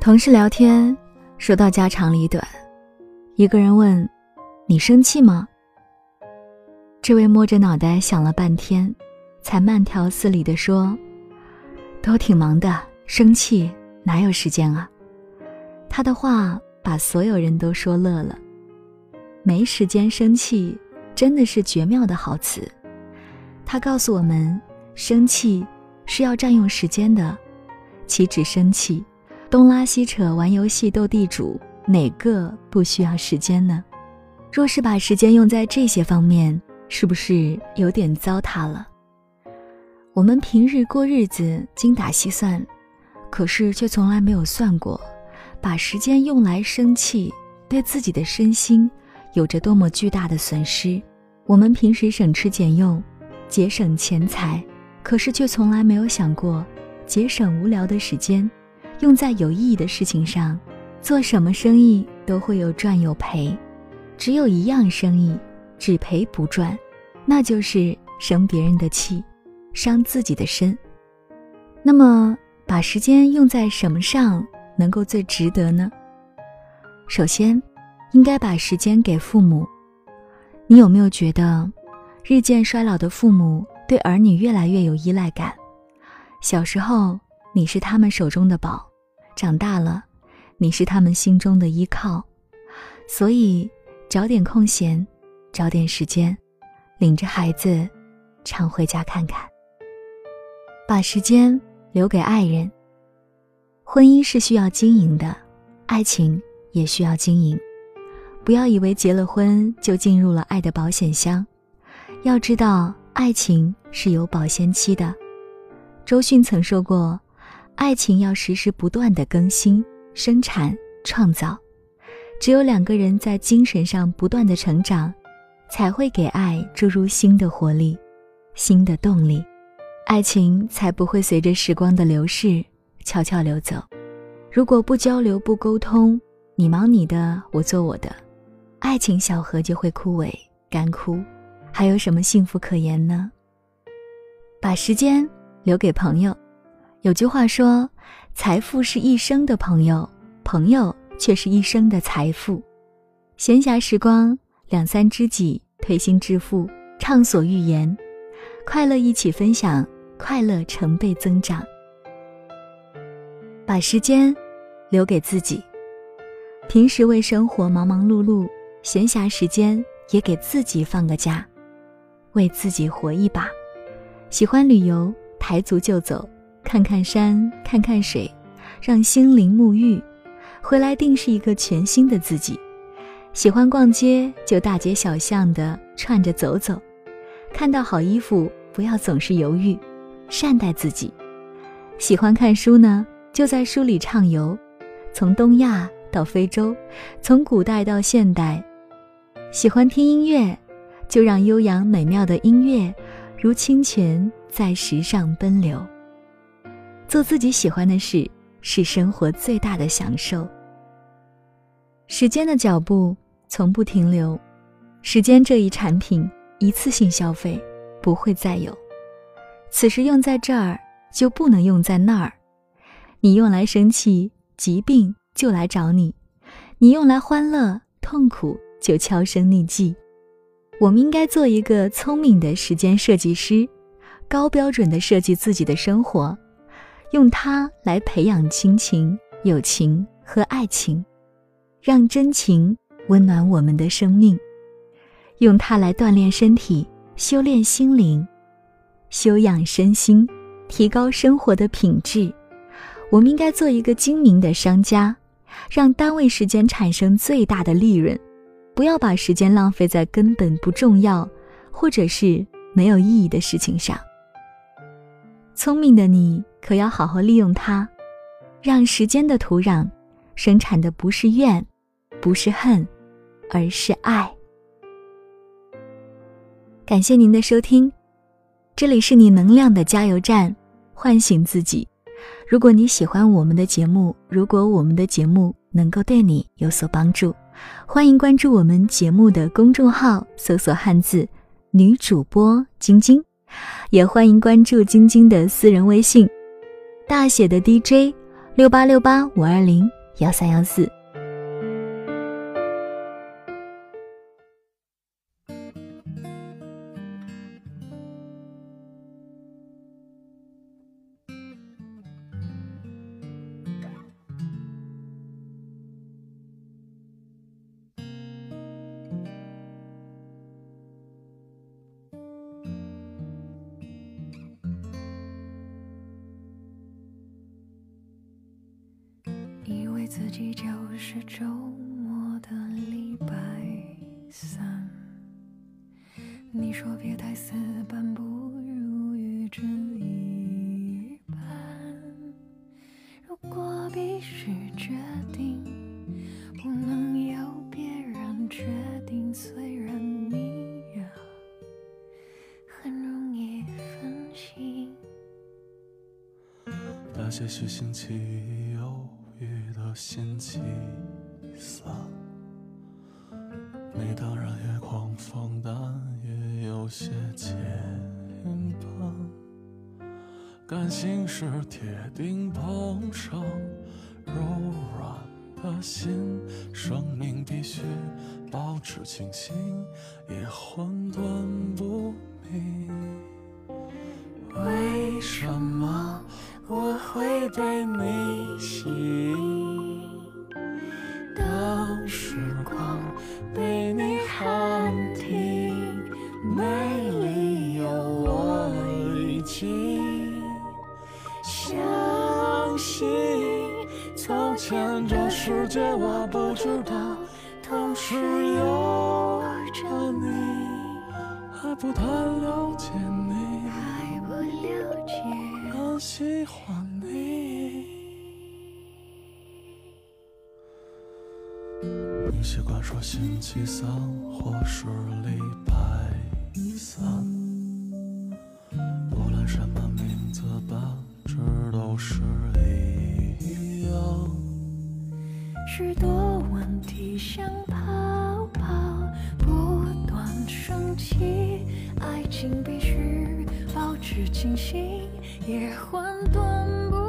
同事聊天，说到家长里短，一个人问：“你生气吗？”这位摸着脑袋想了半天，才慢条斯理地说：“都挺忙的，生气哪有时间啊？”他的话把所有人都说乐了。没时间生气，真的是绝妙的好词。他告诉我们，生气是要占用时间的，岂止生气？东拉西扯玩游戏斗地主，哪个不需要时间呢？若是把时间用在这些方面，是不是有点糟蹋了？我们平日过日子精打细算，可是却从来没有算过，把时间用来生气，对自己的身心有着多么巨大的损失。我们平时省吃俭用，节省钱财，可是却从来没有想过节省无聊的时间。用在有意义的事情上，做什么生意都会有赚有赔，只有一样生意只赔不赚，那就是生别人的气，伤自己的身。那么，把时间用在什么上能够最值得呢？首先，应该把时间给父母。你有没有觉得，日渐衰老的父母对儿女越来越有依赖感？小时候，你是他们手中的宝。长大了，你是他们心中的依靠，所以找点空闲，找点时间，领着孩子常回家看看。把时间留给爱人。婚姻是需要经营的，爱情也需要经营。不要以为结了婚就进入了爱的保险箱，要知道爱情是有保鲜期的。周迅曾说过。爱情要时时不断的更新、生产、创造，只有两个人在精神上不断的成长，才会给爱注入新的活力、新的动力，爱情才不会随着时光的流逝悄悄流走。如果不交流、不沟通，你忙你的，我做我的，爱情小河就会枯萎干枯，还有什么幸福可言呢？把时间留给朋友。有句话说：“财富是一生的朋友，朋友却是一生的财富。”闲暇时光，两三知己推心置腹，畅所欲言，快乐一起分享，快乐成倍增长。把时间留给自己，平时为生活忙忙碌碌，闲暇时间也给自己放个假，为自己活一把。喜欢旅游，抬足就走。看看山，看看水，让心灵沐浴，回来定是一个全新的自己。喜欢逛街，就大街小巷的串着走走，看到好衣服，不要总是犹豫，善待自己。喜欢看书呢，就在书里畅游，从东亚到非洲，从古代到现代。喜欢听音乐，就让悠扬美妙的音乐如清泉在石上奔流。做自己喜欢的事是生活最大的享受。时间的脚步从不停留，时间这一产品一次性消费不会再有，此时用在这儿就不能用在那儿。你用来生气，疾病就来找你；你用来欢乐，痛苦就悄声匿迹。我们应该做一个聪明的时间设计师，高标准的设计自己的生活。用它来培养亲情、友情和爱情，让真情温暖我们的生命；用它来锻炼身体、修炼心灵、修养身心、提高生活的品质。我们应该做一个精明的商家，让单位时间产生最大的利润，不要把时间浪费在根本不重要或者是没有意义的事情上。聪明的你。可要好好利用它，让时间的土壤生产的不是怨，不是恨，而是爱。感谢您的收听，这里是你能量的加油站，唤醒自己。如果你喜欢我们的节目，如果我们的节目能够对你有所帮助，欢迎关注我们节目的公众号，搜索汉字女主播晶晶，也欢迎关注晶晶的私人微信，大写的 DJ 六八六八五二零幺三幺四。自己就是周末的礼拜三。你说别太死板，不如预知一般。如果必须决定，不能由别人决定。虽然你呀很容易分心，那些许星期有。雨的心气散，你当然也狂放，但也有些牵绊。感性是铁钉碰上柔软的心，生命必须保持清醒，也混沌不明。为什么？我会被你吸世界我不知道，同时有着你，还不太了解你，还不了解。喜欢你，你习惯说星期三或是礼拜三，无论什么名字，本质都是许多问题像泡泡不断升起，爱情必须保持清醒。也混沌不。